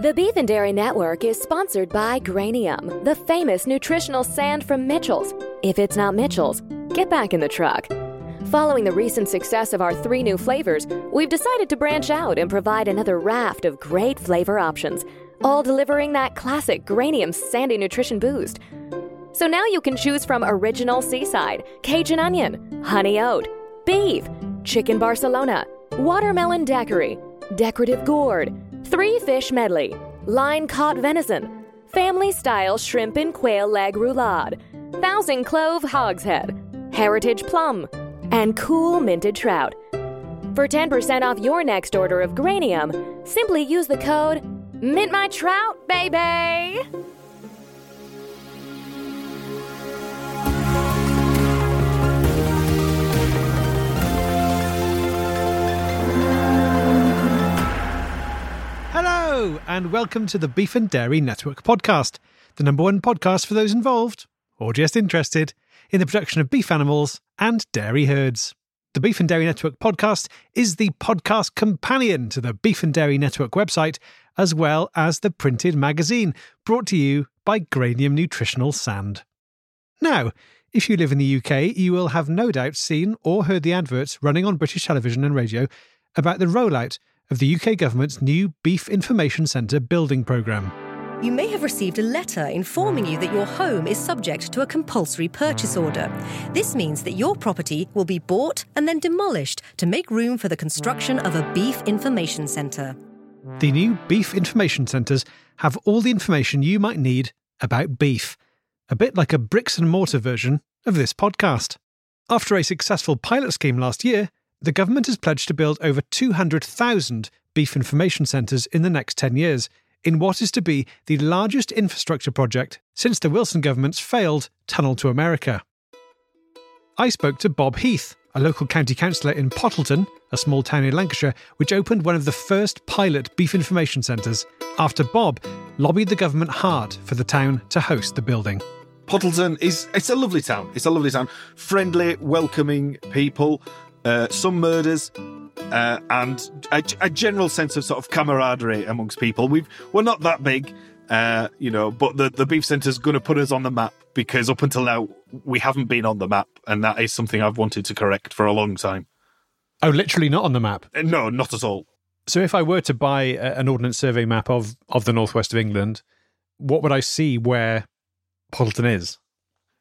The Beef and Dairy Network is sponsored by Granium, the famous nutritional sand from Mitchell's. If it's not Mitchell's, get back in the truck. Following the recent success of our three new flavors, we've decided to branch out and provide another raft of great flavor options, all delivering that classic Granium sandy nutrition boost. So now you can choose from original seaside, Cajun onion, honey oat, beef, chicken Barcelona, watermelon daiquiri, decorative gourd, three fish medley, line caught venison, family style shrimp and quail leg roulade, thousand clove hogshead, heritage plum, and cool minted trout. For 10% off your next order of Granium, simply use the code Mint My Trout, baby! Hello, and welcome to the Beef and Dairy Network podcast, the number one podcast for those involved, or just interested, in the production of beef animals and dairy herds. The Beef and Dairy Network podcast is the podcast companion to the Beef and Dairy Network website, as well as the printed magazine brought to you by Granium Nutritional Sand. Now, if you live in the UK, you will have no doubt seen or heard the adverts running on British television and radio about the rollout of the UK government's new Beef Information Centre building programme. You may have received a letter informing you that your home is subject to a compulsory purchase order. This means that your property will be bought and then demolished to make room for the construction of a beef information centre. The new Beef Information Centres have all the information you might need about beef, a bit like a bricks and mortar version of this podcast. After a successful pilot scheme last year, the government has pledged to build over 200,000 beef information centres in the next 10 years, in what is to be the largest infrastructure project since the Wilson government's failed Tunnel to America. I spoke to Bob Heath, a local county councillor in Pottleton, a small town in Lancashire, which opened one of the first pilot beef information centres after Bob lobbied the government hard for the town to host the building. Pottleton is it's a lovely town. It's a lovely town. Friendly, welcoming people, uh, some murders, uh, and a, a, general sense of sort of camaraderie amongst people. We've we're not that big, uh, you know, but the the beef centre is going to put us on the map because up until now we haven't been on the map, and that is something I've wanted to correct for a long time. Oh, literally not on the map. Uh, no, not at all. So if I were to buy a, an ordnance survey map of of the northwest of England, what would I see where Pottleton is?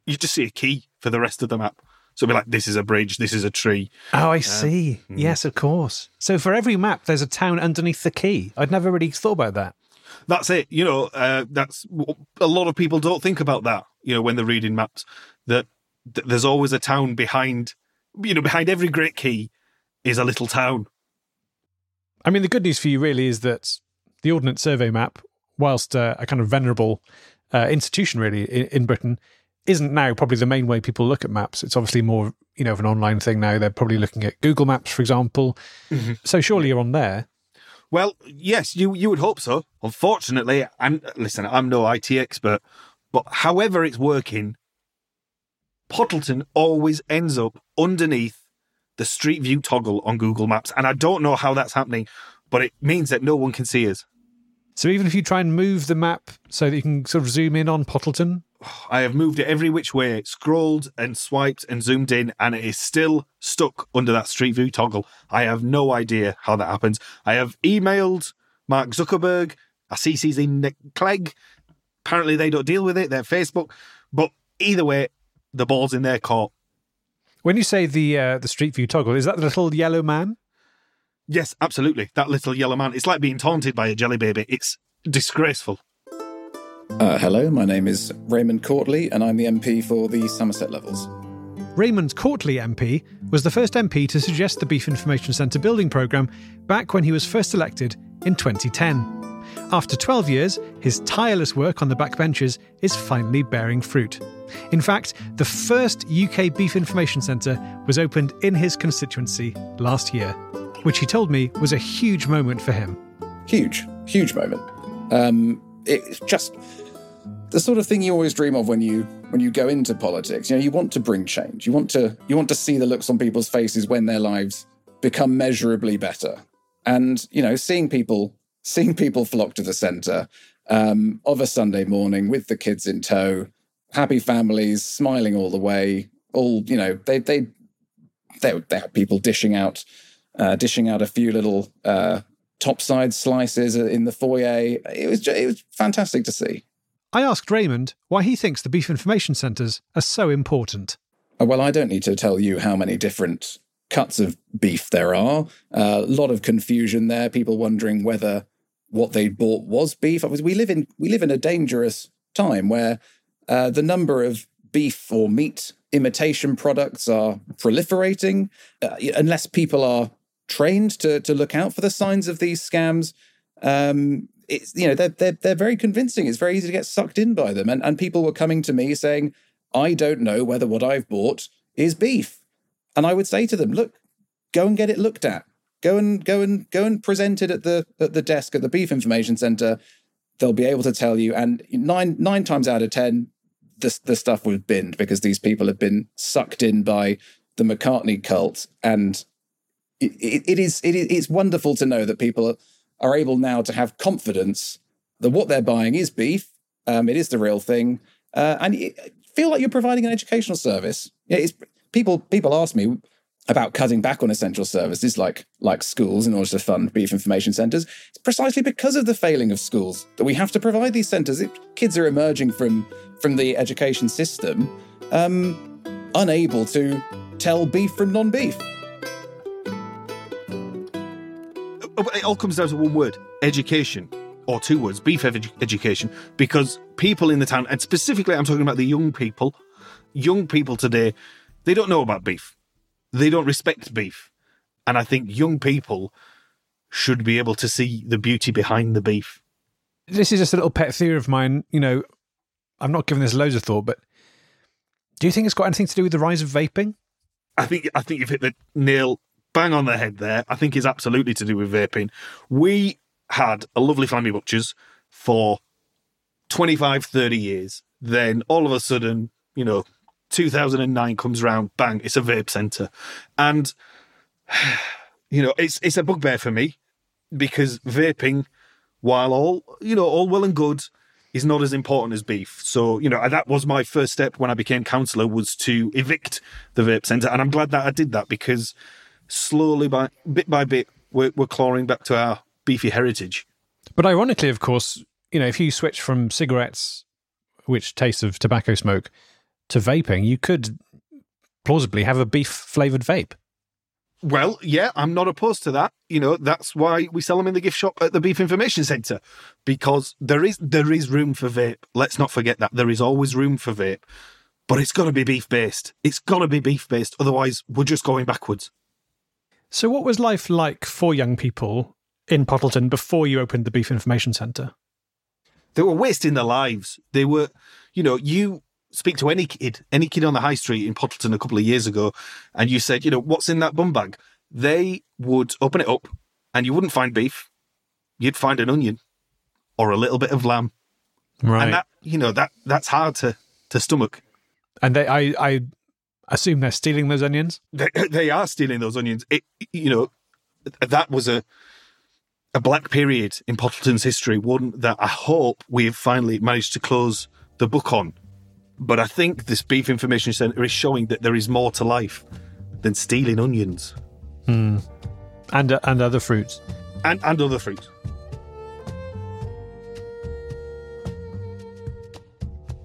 You just see a key for the rest of the map. So it'll be like, this is a bridge, this is a tree. Oh, I see. mm. Yes, of course. So for every map, there's a town underneath the key. I'd never really thought about that. That's it. You know, uh, that's a lot of people don't think about that. You know, when they're reading maps, that th- there's always a town behind. You know, behind every great key is a little town. I mean, the good news for you really is that the Ordnance Survey map, whilst uh, a kind of venerable uh, institution really in, in Britain, isn't now probably the main way people look at maps. It's obviously more, you know, of an online thing now. They're probably looking at Google Maps, for example. Mm-hmm. So surely you're on there. Well, yes, you you would hope so. Unfortunately, and listen, I'm no IT expert, but however it's working, Pottleton always ends up underneath the Street View toggle on Google Maps, and I don't know how that's happening, but it means that no one can see us. So even if you try and move the map so that you can sort of zoom in on Pottleton, I have moved it every which way, scrolled and swiped and zoomed in, and it is still stuck under that Street View toggle. I have no idea how that happens. I have emailed Mark Zuckerberg, I CC's in Nick Clegg. Apparently, they don't deal with it. They're Facebook, but either way, the ball's in their court. When you say the uh, the Street View toggle, is that the little yellow man? Yes, absolutely. That little yellow man. It's like being taunted by a jelly baby. It's disgraceful. Uh, hello, my name is Raymond Courtley, and I'm the MP for the Somerset Levels. Raymond Courtley MP was the first MP to suggest the Beef Information Centre building programme back when he was first elected in 2010. After 12 years, his tireless work on the backbenches is finally bearing fruit. In fact, the first UK Beef Information Centre was opened in his constituency last year, which he told me was a huge moment for him. Huge, huge moment. Um, it's just the sort of thing you always dream of when you when you go into politics. You know, you want to bring change. You want to you want to see the looks on people's faces when their lives become measurably better. And you know, seeing people seeing people flock to the centre um, of a Sunday morning with the kids in tow, happy families, smiling all the way. All you know, they they they, they had people dishing out uh, dishing out a few little uh, topside slices in the foyer. It was just, it was fantastic to see. I asked Raymond why he thinks the beef information centres are so important. Uh, well, I don't need to tell you how many different cuts of beef there are. Uh, a lot of confusion there. People wondering whether what they bought was beef. We live in we live in a dangerous time where uh, the number of beef or meat imitation products are proliferating. Uh, unless people are trained to to look out for the signs of these scams, um, it's you know they're, they're they're very convincing. It's very easy to get sucked in by them. And and people were coming to me saying, "I don't know whether what I've bought is beef," and I would say to them, "Look, go and get it looked at. Go and go and go and present it at the at the desk at the Beef Information Centre. They'll be able to tell you. And nine nine times out of ten, the the stuff was binned because these people have been sucked in by the McCartney cult. And it, it, it is it is it's wonderful to know that people are, able now to have confidence that what they're buying is beef. Um, it is the real thing, uh, and feel like you're providing an educational service. Yeah, it's people people ask me about cutting back on essential services like like schools in order to fund beef information centres. It's precisely because of the failing of schools that we have to provide these centres. Kids are emerging from from the education system um, unable to tell beef from non-beef. It all comes down to one word: education, or two words: beef edu- education. Because people in the town, and specifically, I'm talking about the young people. Young people today, they don't know about beef they don't respect beef. And I think young people should be able to see the beauty behind the beef. This is just a little pet theory of mine. You know, I'm not giving this loads of thought, but do you think it's got anything to do with the rise of vaping? I think I think you've hit the nail bang on the head there. I think it's absolutely to do with vaping. We had a lovely family butchers for 25, 30 years. Then all of a sudden, you know, 2009 comes around, bang, it's a vape center. And, you know, it's, it's a bugbear for me because vaping, while all, you know, all well and good, is not as important as beef. So, you know, that was my first step when I became councillor was to evict the vape centre. And I'm glad that I did that because slowly, by bit by bit, we're, we're clawing back to our beefy heritage. But ironically, of course, you know, if you switch from cigarettes, which taste of tobacco smoke, to vaping, you could plausibly have a beef flavored vape. Well, yeah, I'm not opposed to that. You know, that's why we sell them in the gift shop at the Beef Information Centre because there is there is room for vape. Let's not forget that there is always room for vape, but it's got to be beef based. It's got to be beef based. Otherwise, we're just going backwards. So, what was life like for young people in Pottleton before you opened the Beef Information Centre? They were wasting their lives. They were, you know, you speak to any kid, any kid on the high street in Pottleton a couple of years ago, and you said, you know, what's in that bum bag? They would open it up and you wouldn't find beef. You'd find an onion or a little bit of lamb. Right. And that, you know, that that's hard to, to stomach. And they, I, I assume they're stealing those onions? They, they are stealing those onions. It, you know, that was a, a black period in Pottleton's history, one that I hope we've finally managed to close the book on but I think this Beef Information Centre is showing that there is more to life than stealing onions. Mm. And, uh, and other fruits. And, and other fruits.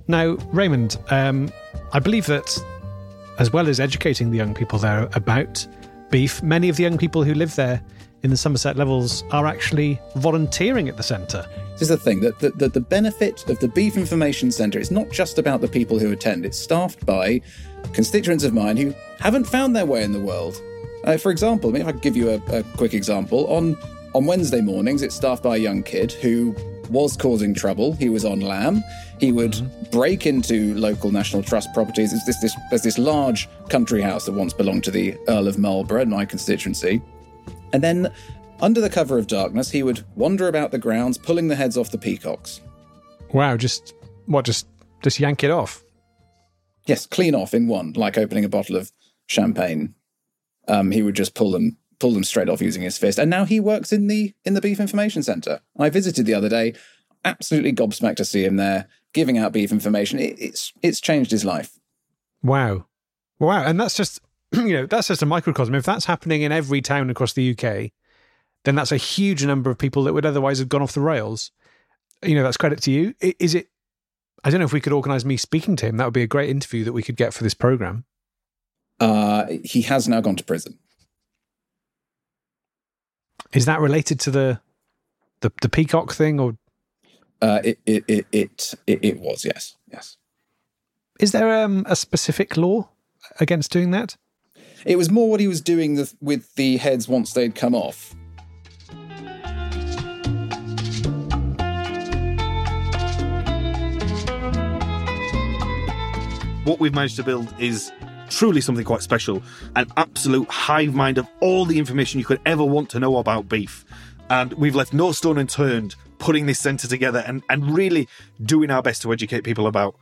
Now, Raymond, um, I believe that as well as educating the young people there about beef, many of the young people who live there in the Somerset levels are actually volunteering at the centre. This is the thing that the, the, the benefit of the Beef Information Centre is not just about the people who attend, it's staffed by constituents of mine who haven't found their way in the world. Uh, for example, I mean, if I could give you a, a quick example, on, on Wednesday mornings, it's staffed by a young kid who was causing trouble. He was on lamb. He would mm-hmm. break into local National Trust properties. There's this, this, there's this large country house that once belonged to the Earl of Marlborough in my constituency. And then, under the cover of darkness, he would wander about the grounds, pulling the heads off the peacocks. Wow, just what? Just just yank it off? Yes, clean off in one, like opening a bottle of champagne. Um, he would just pull them pull them straight off using his fist. And now he works in the in the beef information center. I visited the other day, absolutely gobsmacked to see him there giving out beef information. It, it's it's changed his life. Wow, wow, and that's just you know that's just a microcosm. If that's happening in every town across the UK, then that's a huge number of people that would otherwise have gone off the rails. You know, that's credit to you. Is it? I don't know if we could organise me speaking to him. That would be a great interview that we could get for this program. Uh, he has now gone to prison. Is that related to the the, the peacock thing, or uh, it, it, it, it, it, was, yes. Yes. Is there um, a specific law against doing that? It was more what he was doing the, with the heads once they'd come off. What we've managed to build is truly something quite special an absolute hive mind of all the information you could ever want to know about beef. And we've left no stone unturned putting this centre together and, and really doing our best to educate people about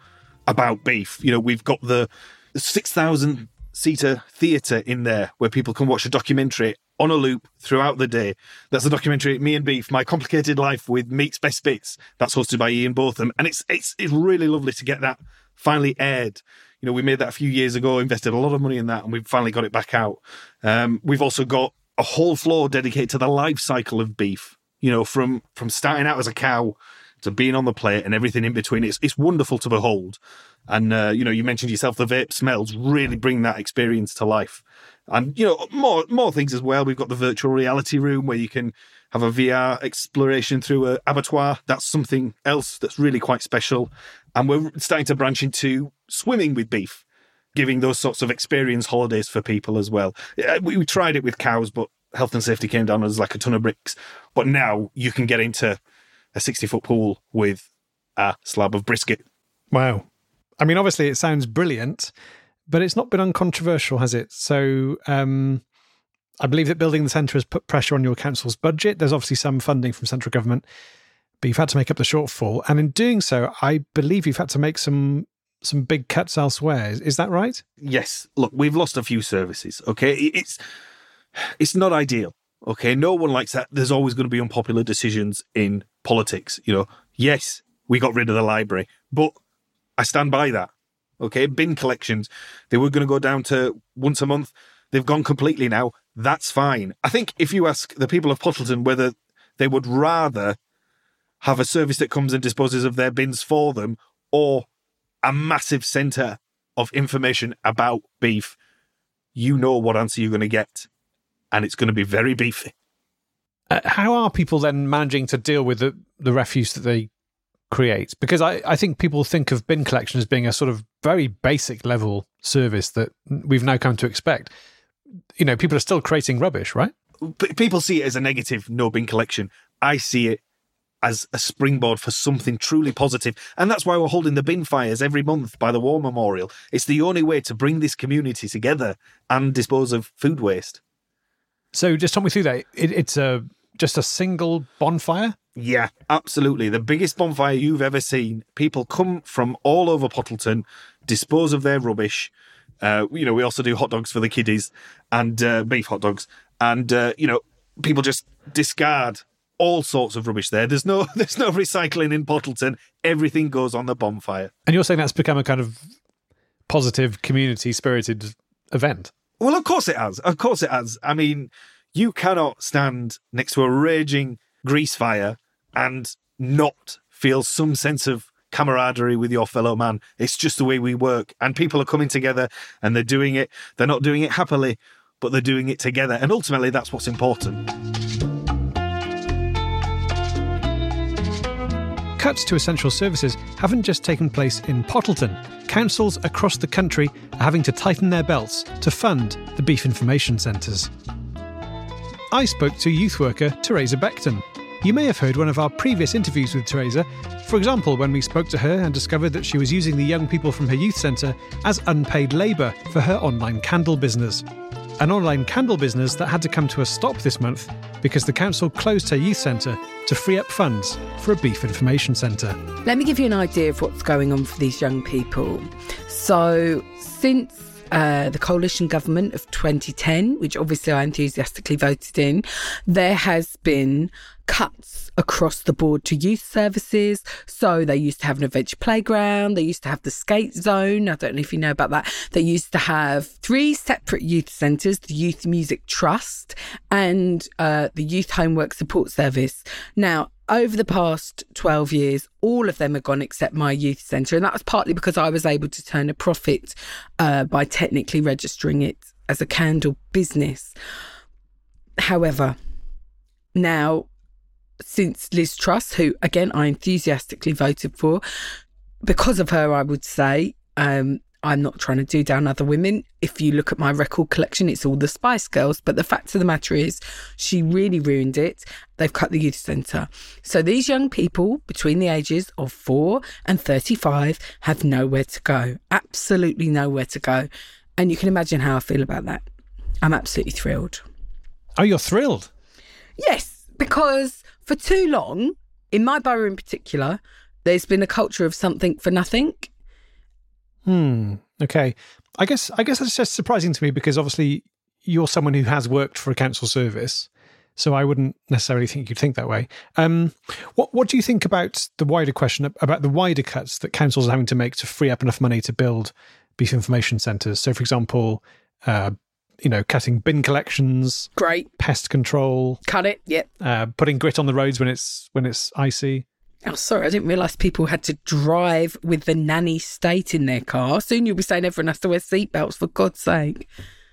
about beef. You know, we've got the six thousand seater theatre in there where people can watch a documentary on a loop throughout the day. That's a documentary, Me and Beef, My Complicated Life with Meat's Best Bits. That's hosted by Ian Botham. And it's it's it's really lovely to get that finally aired. You know, we made that a few years ago, invested a lot of money in that, and we've finally got it back out. Um, we've also got a whole floor dedicated to the life cycle of beef you know, from from starting out as a cow to being on the plate and everything in between. It's it's wonderful to behold. And uh, you know, you mentioned yourself the vape smells really bring that experience to life. And you know, more more things as well. We've got the virtual reality room where you can have a VR exploration through a abattoir. That's something else that's really quite special. And we're starting to branch into swimming with beef, giving those sorts of experience holidays for people as well. We, we tried it with cows, but health and safety came down as like a ton of bricks. But now you can get into a 60 foot pool with a slab of brisket. Wow. I mean, obviously, it sounds brilliant, but it's not been uncontroversial, has it? So, um, I believe that building the centre has put pressure on your council's budget. There's obviously some funding from central government, but you've had to make up the shortfall. And in doing so, I believe you've had to make some some big cuts elsewhere. Is, is that right? Yes. Look, we've lost a few services. Okay, it's it's not ideal. Okay, no one likes that. There's always going to be unpopular decisions in politics. You know, yes, we got rid of the library, but I stand by that. Okay, bin collections, they were going to go down to once a month. They've gone completely now. That's fine. I think if you ask the people of Pottleton whether they would rather have a service that comes and disposes of their bins for them or a massive centre of information about beef, you know what answer you're going to get and it's going to be very beefy. Uh, how are people then managing to deal with the, the refuse that they create? Because I, I think people think of bin collection as being a sort of very basic level service that we've now come to expect. You know, people are still creating rubbish, right? P- people see it as a negative, no bin collection. I see it as a springboard for something truly positive. And that's why we're holding the bin fires every month by the War Memorial. It's the only way to bring this community together and dispose of food waste. So just talk me through that. It, it's a just a single bonfire. Yeah, absolutely. The biggest bonfire you've ever seen. People come from all over Pottleton, dispose of their rubbish. Uh, you know, we also do hot dogs for the kiddies and uh, beef hot dogs, and uh, you know, people just discard all sorts of rubbish there. There's no there's no recycling in Pottleton. Everything goes on the bonfire. And you're saying that's become a kind of positive, community spirited event. Well, of course it has. Of course it has. I mean, you cannot stand next to a raging grease fire and not feel some sense of camaraderie with your fellow man. It's just the way we work. And people are coming together and they're doing it. They're not doing it happily, but they're doing it together. And ultimately, that's what's important. Cuts to essential services haven't just taken place in Pottleton. Councils across the country are having to tighten their belts to fund the beef information centres. I spoke to youth worker Teresa Beckton. You may have heard one of our previous interviews with Teresa, for example, when we spoke to her and discovered that she was using the young people from her youth centre as unpaid labour for her online candle business an online candle business that had to come to a stop this month because the council closed her youth centre to free up funds for a beef information centre. Let me give you an idea of what's going on for these young people. So, since uh, the coalition government of 2010, which obviously I enthusiastically voted in, there has been cuts across the board to youth services. So they used to have an adventure playground, they used to have the skate zone. I don't know if you know about that. They used to have three separate youth centres the Youth Music Trust and uh, the Youth Homework Support Service. Now, over the past 12 years, all of them have gone except my youth centre. And that was partly because I was able to turn a profit uh, by technically registering it as a candle business. However, now since Liz Truss, who again I enthusiastically voted for. Because of her, I would say, um, I'm not trying to do down other women. If you look at my record collection, it's all the Spice Girls. But the fact of the matter is, she really ruined it. They've cut the youth centre. So these young people between the ages of four and 35 have nowhere to go. Absolutely nowhere to go. And you can imagine how I feel about that. I'm absolutely thrilled. Oh, you're thrilled? Yes, because for too long, in my borough in particular, there's been a culture of something for nothing. Hmm. Okay. I guess I guess that's just surprising to me because obviously you're someone who has worked for a council service, so I wouldn't necessarily think you'd think that way. Um, what What do you think about the wider question about the wider cuts that councils are having to make to free up enough money to build beef information centres? So, for example, uh, you know, cutting bin collections, Great. pest control, Cut it. Yep. uh, putting grit on the roads when it's when it's icy. Oh, sorry, I didn't realise people had to drive with the nanny state in their car. Soon you'll be saying everyone has to wear seatbelts, for God's sake.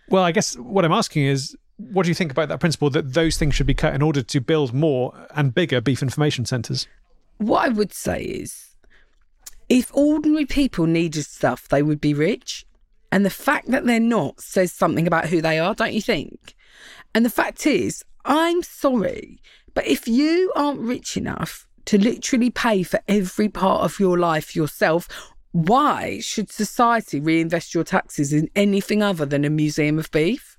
Well, I guess what I'm asking is, what do you think about that principle that those things should be cut in order to build more and bigger beef information centres? What I would say is if ordinary people needed stuff, they would be rich. And the fact that they're not says something about who they are, don't you think? And the fact is, I'm sorry, but if you aren't rich enough to literally pay for every part of your life yourself, why should society reinvest your taxes in anything other than a museum of beef?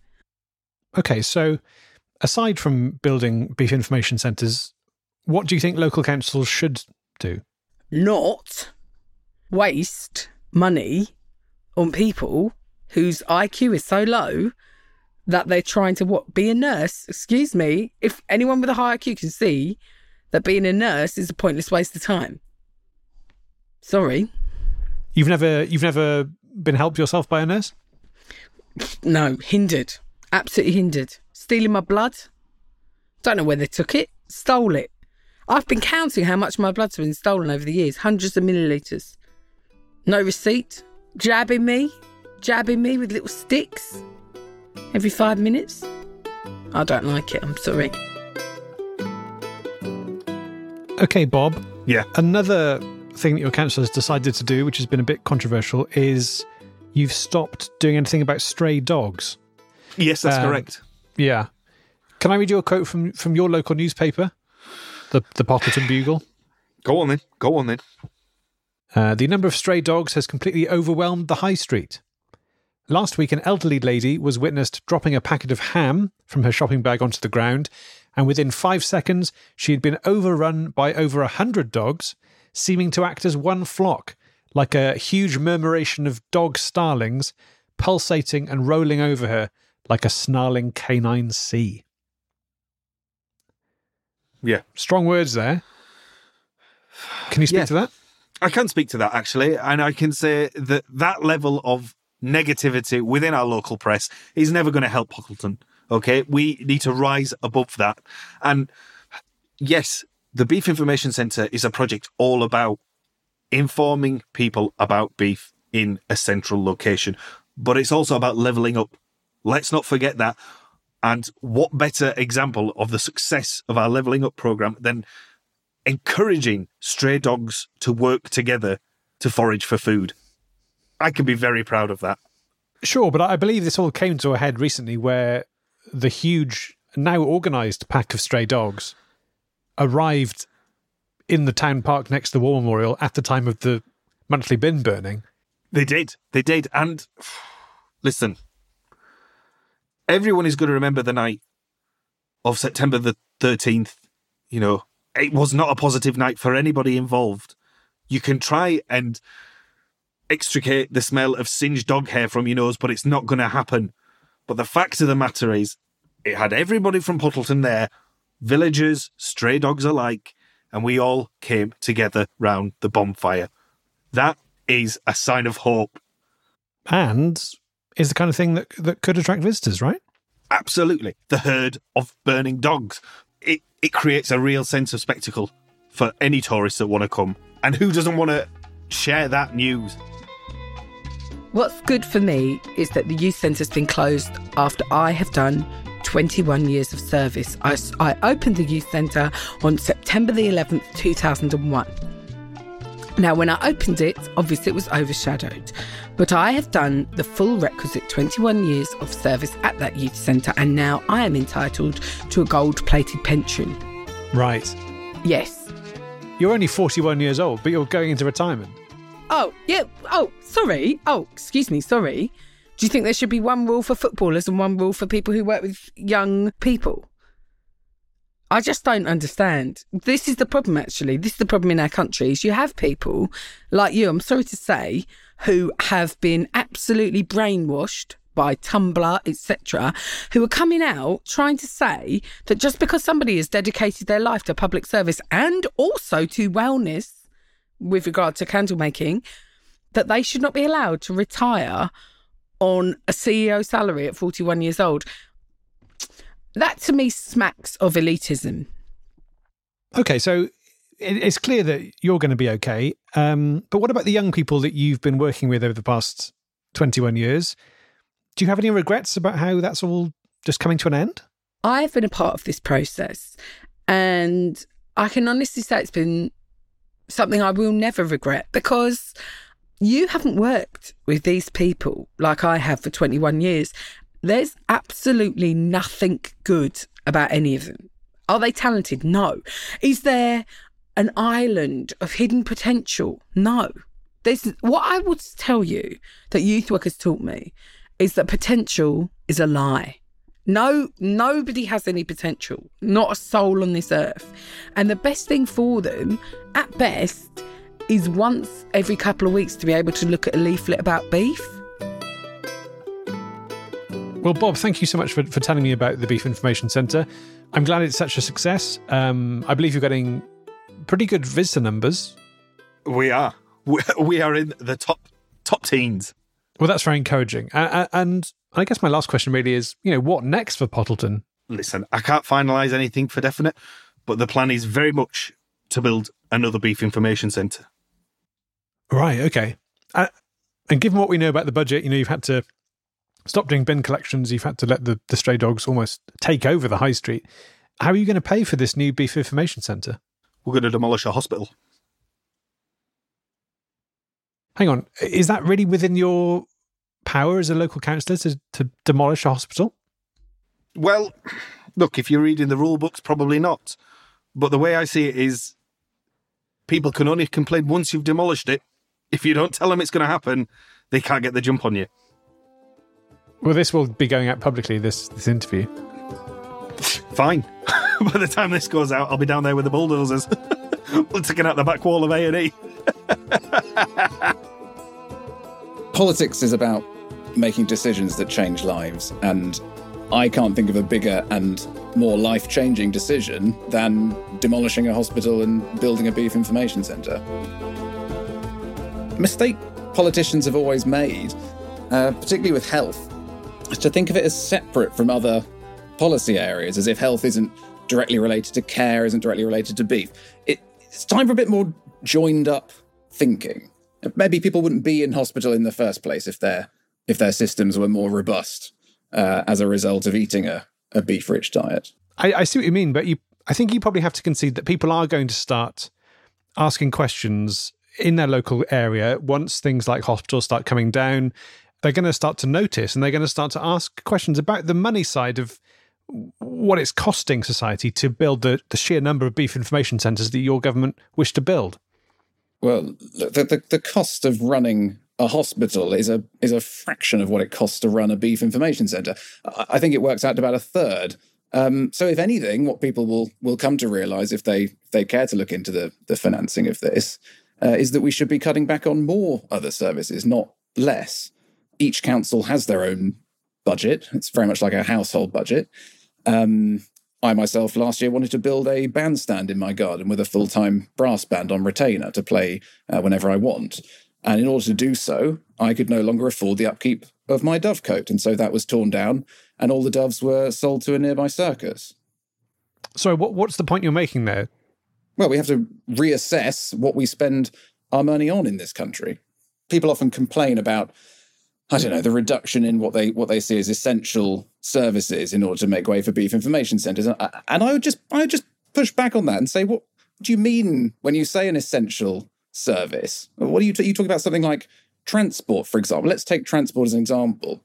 Okay, so aside from building beef information centres, what do you think local councils should do? Not waste money on people whose IQ is so low that they're trying to what be a nurse. Excuse me, if anyone with a high IQ can see that being a nurse is a pointless waste of time. Sorry, You've never you've never been helped yourself by a nurse? no, hindered, absolutely hindered. Stealing my blood. Don't know where they took it. Stole it. I've been counting how much my blood's been stolen over the years, hundreds of millilitres. No receipt. Jabbing me, jabbing me with little sticks every five minutes. I don't like it. I'm sorry. Okay, Bob. Yeah. Another thing that your council has decided to do, which has been a bit controversial, is you've stopped doing anything about stray dogs. Yes, that's Um, correct. Yeah. Can I read you a quote from, from your local newspaper, the the Pottleton Bugle? Go on then. Go on then. Uh, the number of stray dogs has completely overwhelmed the high street. Last week, an elderly lady was witnessed dropping a packet of ham from her shopping bag onto the ground, and within five seconds, she had been overrun by over a hundred dogs, seeming to act as one flock, like a huge murmuration of dog starlings, pulsating and rolling over her like a snarling canine sea. Yeah. Strong words there. Can you speak Yeah. to that? I can speak to that actually, and I can say that that level of negativity within our local press is never going to help Pottleton. Okay, we need to rise above that. And yes, the Beef Information Centre is a project all about informing people about beef in a central location, but it's also about leveling up. Let's not forget that. And what better example of the success of our leveling up program than encouraging stray dogs to work together to forage for food? I can be very proud of that. Sure, but I believe this all came to a head recently where the huge, now organised pack of stray dogs arrived in the town park next to the War Memorial at the time of the monthly bin burning. They did. They did. And listen, everyone is going to remember the night of September the 13th. You know, it was not a positive night for anybody involved. You can try and extricate the smell of singed dog hair from your nose, but it's not going to happen. But the fact of the matter is, it had everybody from Pottleton there, villagers, stray dogs alike, and we all came together round the bonfire. That is a sign of hope. And is the kind of thing that, that could attract visitors, right? Absolutely. The herd of burning dogs. It, it creates a real sense of spectacle for any tourists that want to come. And who doesn't want to share that news? What's good for me is that the youth centre's been closed after I have done 21 years of service. I, I opened the youth centre on September the 11th, 2001. Now, when I opened it, obviously it was overshadowed, but I have done the full requisite 21 years of service at that youth centre, and now I am entitled to a gold plated pension. Right. Yes. You're only 41 years old, but you're going into retirement. Oh, yeah. Oh, sorry. Oh, excuse me. Sorry. Do you think there should be one rule for footballers and one rule for people who work with young people? I just don't understand. This is the problem, actually. This is the problem in our country is you have people like you, I'm sorry to say, who have been absolutely brainwashed by Tumblr, etc., who are coming out trying to say that just because somebody has dedicated their life to public service and also to wellness with regard to candle making, that they should not be allowed to retire on a CEO salary at 41 years old. That to me smacks of elitism. Okay, so it's clear that you're going to be okay. Um, but what about the young people that you've been working with over the past 21 years? Do you have any regrets about how that's all just coming to an end? I've been a part of this process, and I can honestly say it's been something I will never regret because you haven't worked with these people like I have for 21 years. There's absolutely nothing good about any of them. Are they talented? No. Is there an island of hidden potential? No. There's what I would tell you that youth work has taught me is that potential is a lie. No, nobody has any potential, not a soul on this earth. And the best thing for them, at best, is once every couple of weeks to be able to look at a leaflet about beef. Well, Bob, thank you so much for, for telling me about the Beef Information Centre. I'm glad it's such a success. Um, I believe you're getting pretty good visitor numbers. We are. We are in the top top teens. Well, that's very encouraging. And I guess my last question really is, you know, what next for Pottleton? Listen, I can't finalise anything for definite, but the plan is very much to build another beef information centre. Right. Okay. Uh, and given what we know about the budget, you know, you've had to stop doing bin collections. You've had to let the, the stray dogs almost take over the high street. How are you going to pay for this new beef information centre? We're going to demolish a hospital. Hang on. Is that really within your power as a local councillor to, to demolish a hospital? Well, look, if you're reading the rule books, probably not. But the way I see it is people can only complain once you've demolished it if you don't tell them it's going to happen, they can't get the jump on you. Well, this will be going out publicly. This this interview. Fine. By the time this goes out, I'll be down there with the bulldozers, taking out the back wall of A and E. Politics is about making decisions that change lives, and I can't think of a bigger and more life changing decision than demolishing a hospital and building a beef information centre mistake politicians have always made, uh, particularly with health, is to think of it as separate from other policy areas, as if health isn't directly related to care, isn't directly related to beef. It, it's time for a bit more joined up thinking. Maybe people wouldn't be in hospital in the first place if their if their systems were more robust uh, as a result of eating a, a beef rich diet. I, I see what you mean, but you I think you probably have to concede that people are going to start asking questions in their local area, once things like hospitals start coming down, they're going to start to notice and they're going to start to ask questions about the money side of what it's costing society to build the, the sheer number of beef information centres that your government wish to build. Well, the, the, the cost of running a hospital is a is a fraction of what it costs to run a beef information centre. I think it works out to about a third. Um, so, if anything, what people will will come to realise if they if they care to look into the the financing of this uh, is that we should be cutting back on more other services, not less. Each council has their own budget. It's very much like a household budget. Um, I myself last year wanted to build a bandstand in my garden with a full time brass band on retainer to play uh, whenever I want. And in order to do so, I could no longer afford the upkeep of my dovecote. And so that was torn down, and all the doves were sold to a nearby circus. So, what, what's the point you're making there? Well, we have to reassess what we spend our money on in this country. People often complain about, I don't know, the reduction in what they what they see as essential services in order to make way for beef information centres. And I would just I would just push back on that and say, what do you mean when you say an essential service? What are you, t- you talking about something like transport, for example? Let's take transport as an example.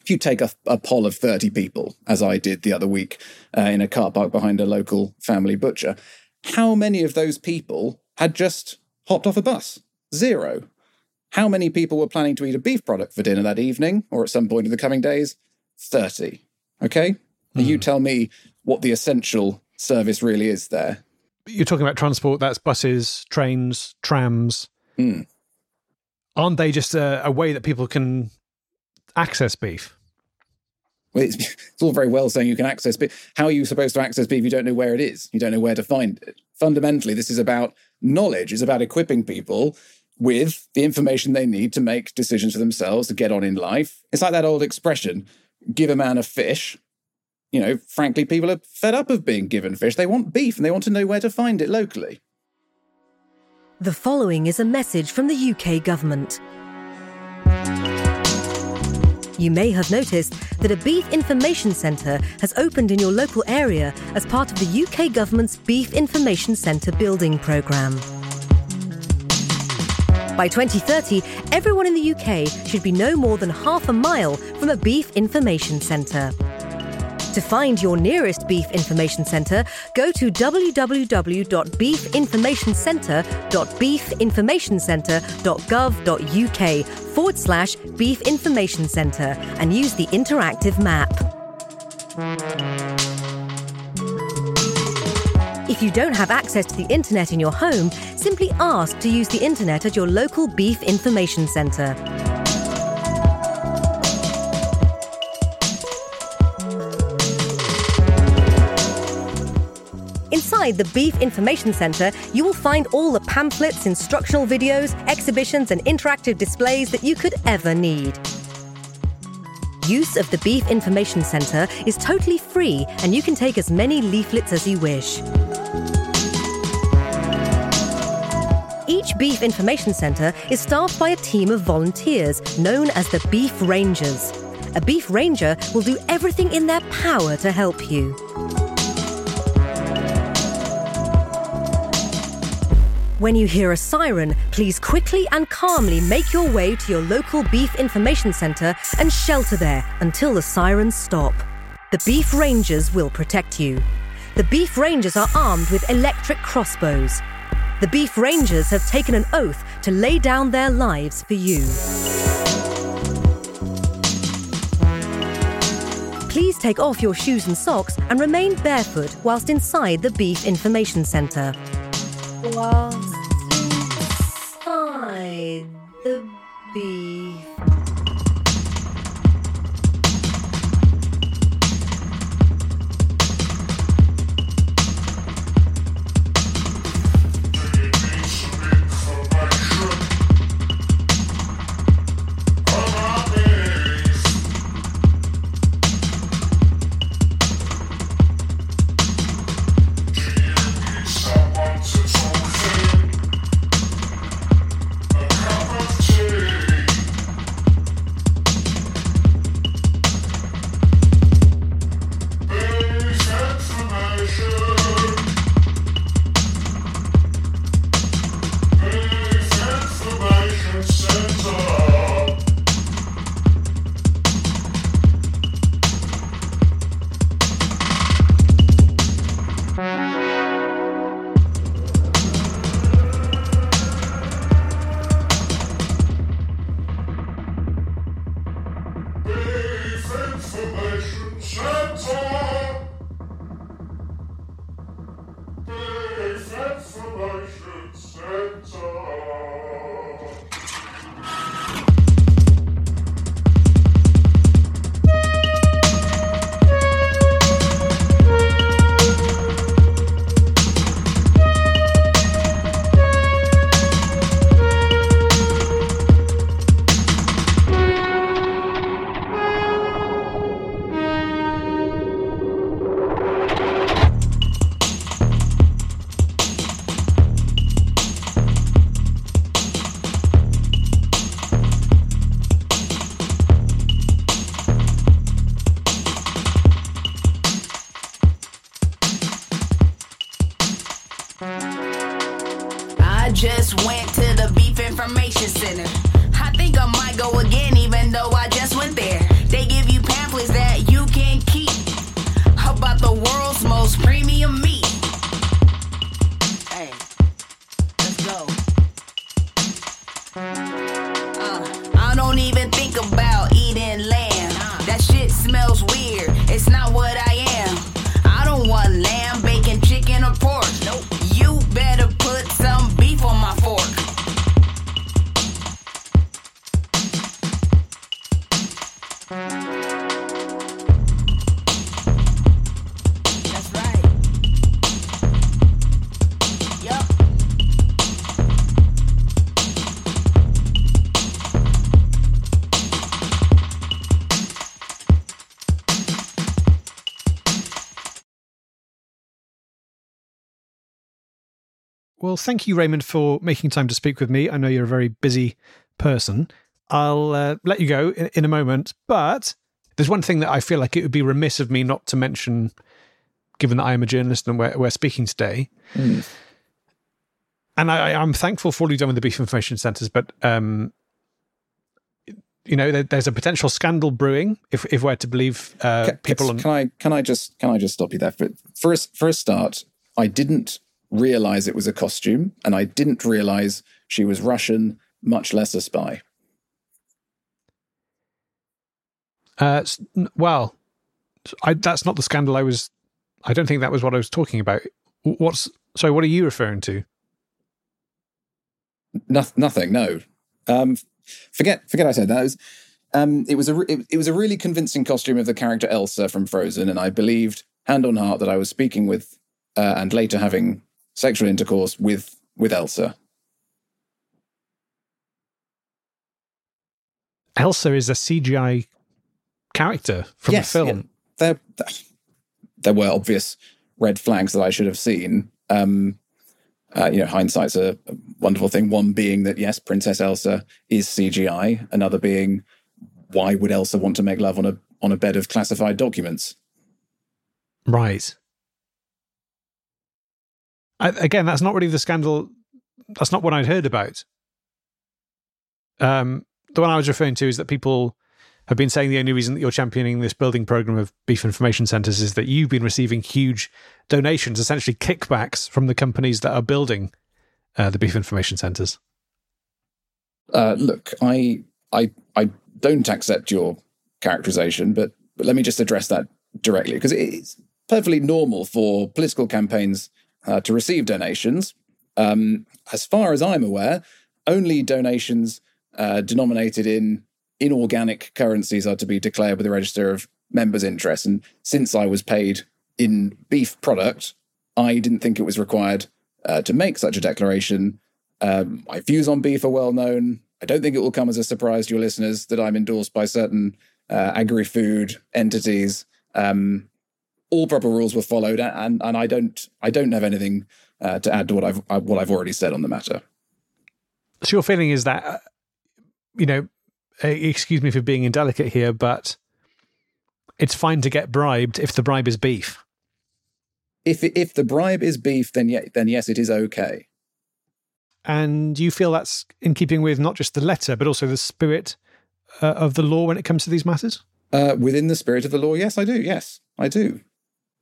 If you take a, a poll of 30 people, as I did the other week uh, in a car park behind a local family butcher, how many of those people had just hopped off a bus? Zero. How many people were planning to eat a beef product for dinner that evening or at some point in the coming days? 30. Okay? Mm. You tell me what the essential service really is there. You're talking about transport, that's buses, trains, trams. Mm. Aren't they just a, a way that people can access beef? Well, it's, it's, all very well saying you can access beef. How are you supposed to access beef? If you don't know where it is. You don't know where to find it. Fundamentally, this is about knowledge. It's about equipping people with the information they need to make decisions for themselves to get on in life. It's like that old expression: "Give a man a fish." You know, frankly, people are fed up of being given fish. They want beef, and they want to know where to find it locally. The following is a message from the UK government. You may have noticed that a beef information centre has opened in your local area as part of the UK government's Beef Information Centre building programme. By 2030, everyone in the UK should be no more than half a mile from a beef information centre. To find your nearest Beef Information Centre, go to www.beefinformationcentre.beefinformationcentre.gov.uk forward slash Beef Information Centre and use the interactive map. If you don't have access to the internet in your home, simply ask to use the internet at your local Beef Information Centre. Inside the Beef Information Centre, you will find all the pamphlets, instructional videos, exhibitions, and interactive displays that you could ever need. Use of the Beef Information Centre is totally free, and you can take as many leaflets as you wish. Each Beef Information Centre is staffed by a team of volunteers known as the Beef Rangers. A Beef Ranger will do everything in their power to help you. When you hear a siren, please quickly and calmly make your way to your local Beef Information Centre and shelter there until the sirens stop. The Beef Rangers will protect you. The Beef Rangers are armed with electric crossbows. The Beef Rangers have taken an oath to lay down their lives for you. Please take off your shoes and socks and remain barefoot whilst inside the Beef Information Centre. Whilst the beef. Well, thank you, Raymond, for making time to speak with me. I know you're a very busy person. I'll uh, let you go in, in a moment, but there's one thing that I feel like it would be remiss of me not to mention, given that I am a journalist and we're, we're speaking today. And I, I'm thankful for all you've done with the beef information centres, but um, you know, there, there's a potential scandal brewing if if we're to believe uh, Ca- people. can, on, can I can I just can I just stop you there for for a start? I didn't realize it was a costume, and I didn't realize she was Russian, much less a spy. Uh, well, I, that's not the scandal I was. I don't think that was what I was talking about. What's sorry? What are you referring to? No, nothing. No. Um, forget forget I said that. It was, um, it was a it, it was a really convincing costume of the character Elsa from Frozen, and I believed hand on heart that I was speaking with uh, and later having sexual intercourse with with Elsa. Elsa is a CGI character from yes, the film. yeah. there there were obvious red flags that I should have seen. Um, uh, you know, hindsight's a, a wonderful thing. One being that yes, Princess Elsa is CGI. Another being why would Elsa want to make love on a on a bed of classified documents? Right. I, again, that's not really the scandal. That's not what I'd heard about. Um, the one I was referring to is that people have been saying the only reason that you're championing this building program of beef information centers is that you've been receiving huge donations, essentially kickbacks from the companies that are building uh, the beef information centers. Uh, look, I I I don't accept your characterization, but, but let me just address that directly because it's perfectly normal for political campaigns uh, to receive donations. Um, as far as I'm aware, only donations uh, denominated in inorganic currencies are to be declared with the register of members' interest. And since I was paid in beef product, I didn't think it was required uh, to make such a declaration. Um, my views on beef are well known. I don't think it will come as a surprise to your listeners that I'm endorsed by certain uh, agri-food entities. Um, all proper rules were followed, and and I don't I don't have anything uh, to add to what I've what I've already said on the matter. So your feeling is that, uh, you know, uh, excuse me for being indelicate here, but it's fine to get bribed if the bribe is beef. If if the bribe is beef, then yeah, then yes, it is okay. And you feel that's in keeping with not just the letter, but also the spirit uh, of the law when it comes to these matters? Uh, within the spirit of the law, yes, I do. Yes, I do.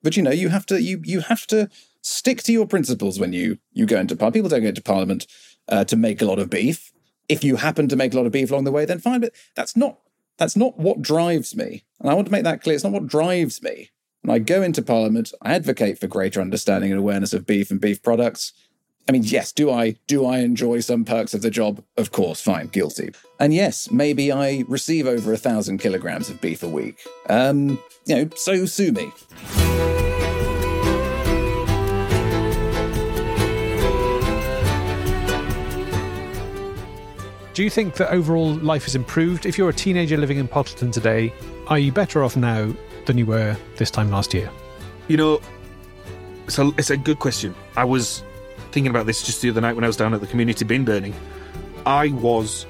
But you know, you have to you you have to stick to your principles when you you go into parliament. People don't go into parliament uh, to make a lot of beef. If you happen to make a lot of beef along the way, then fine. But that's not that's not what drives me. And I want to make that clear. It's not what drives me. When I go into parliament, I advocate for greater understanding and awareness of beef and beef products. I mean, yes, do I do I enjoy some perks of the job? Of course, fine, guilty. And yes, maybe I receive over a thousand kilograms of beef a week. Um, you know, so sue me. Do you think that overall life has improved? If you're a teenager living in Pottleton today, are you better off now than you were this time last year? You know, so it's a good question. I was thinking about this just the other night when I was down at the community bin burning. I was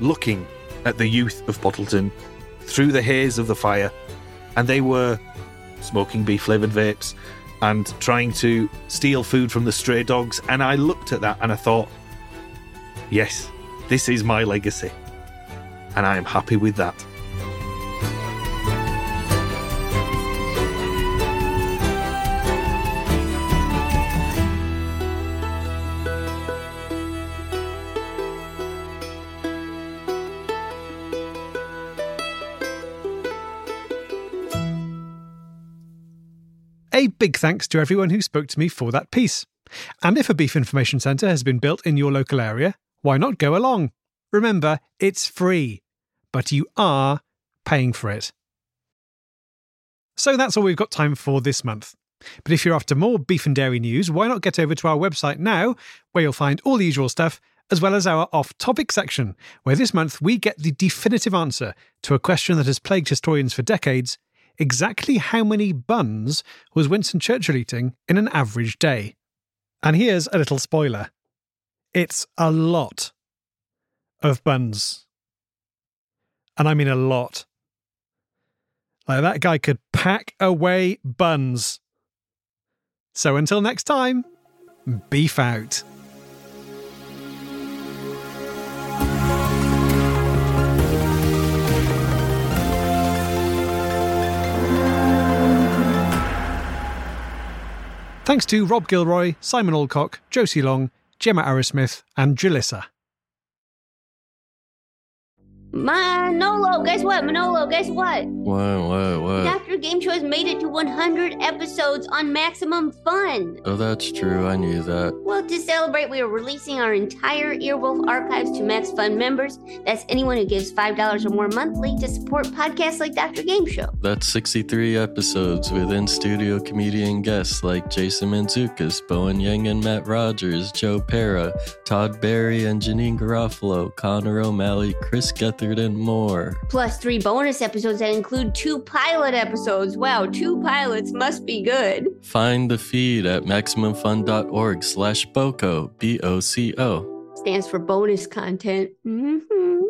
looking at the youth of Pottleton through the haze of the fire, and they were smoking beef flavoured vapes and trying to steal food from the stray dogs. And I looked at that and I thought, Yes, this is my legacy. And I am happy with that. Big thanks to everyone who spoke to me for that piece. And if a beef information centre has been built in your local area, why not go along? Remember, it's free, but you are paying for it. So that's all we've got time for this month. But if you're after more beef and dairy news, why not get over to our website now, where you'll find all the usual stuff, as well as our off topic section, where this month we get the definitive answer to a question that has plagued historians for decades exactly how many buns was Winston Churchill eating in an average day? And here's a little spoiler it's a lot of buns. And I mean a lot. Like that guy could pack away buns. So until next time, beef out. Thanks to Rob Gilroy, Simon Alcock, Josie Long, Gemma Arrowsmith, and Julisa. Manolo, guess what? Manolo, guess what? What, what, what? Dr. Game Show has made it to 100 episodes on Maximum Fun. Oh, that's true. I knew that. Well, to celebrate, we are releasing our entire Earwolf archives to Max Fun members. That's anyone who gives $5 or more monthly to support podcasts like Dr. Game Show. That's 63 episodes with in studio comedian guests like Jason Mantzoukas, Bowen Yang and Matt Rogers, Joe Pera, Todd Barry and Janeane Garofalo, Connor O'Malley, Chris Gethard, and more. Plus, three bonus episodes that include two pilot episodes. Wow, two pilots must be good. Find the feed at MaximumFun.org slash BOCO, B-O-C-O. Stands for bonus content. Mm-hmm.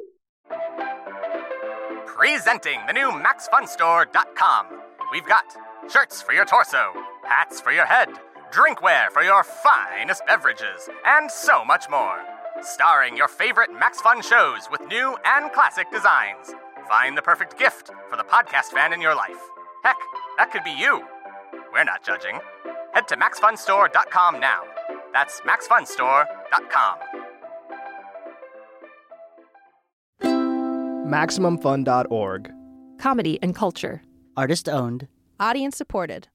Presenting the new MaxFunStore.com. We've got shirts for your torso, hats for your head, drinkware for your finest beverages, and so much more. Starring your favorite Max Fun shows with new and classic designs. Find the perfect gift for the podcast fan in your life. Heck, that could be you. We're not judging. Head to MaxFunStore.com now. That's MaxFunStore.com. MaximumFun.org. Comedy and culture. Artist owned. Audience supported.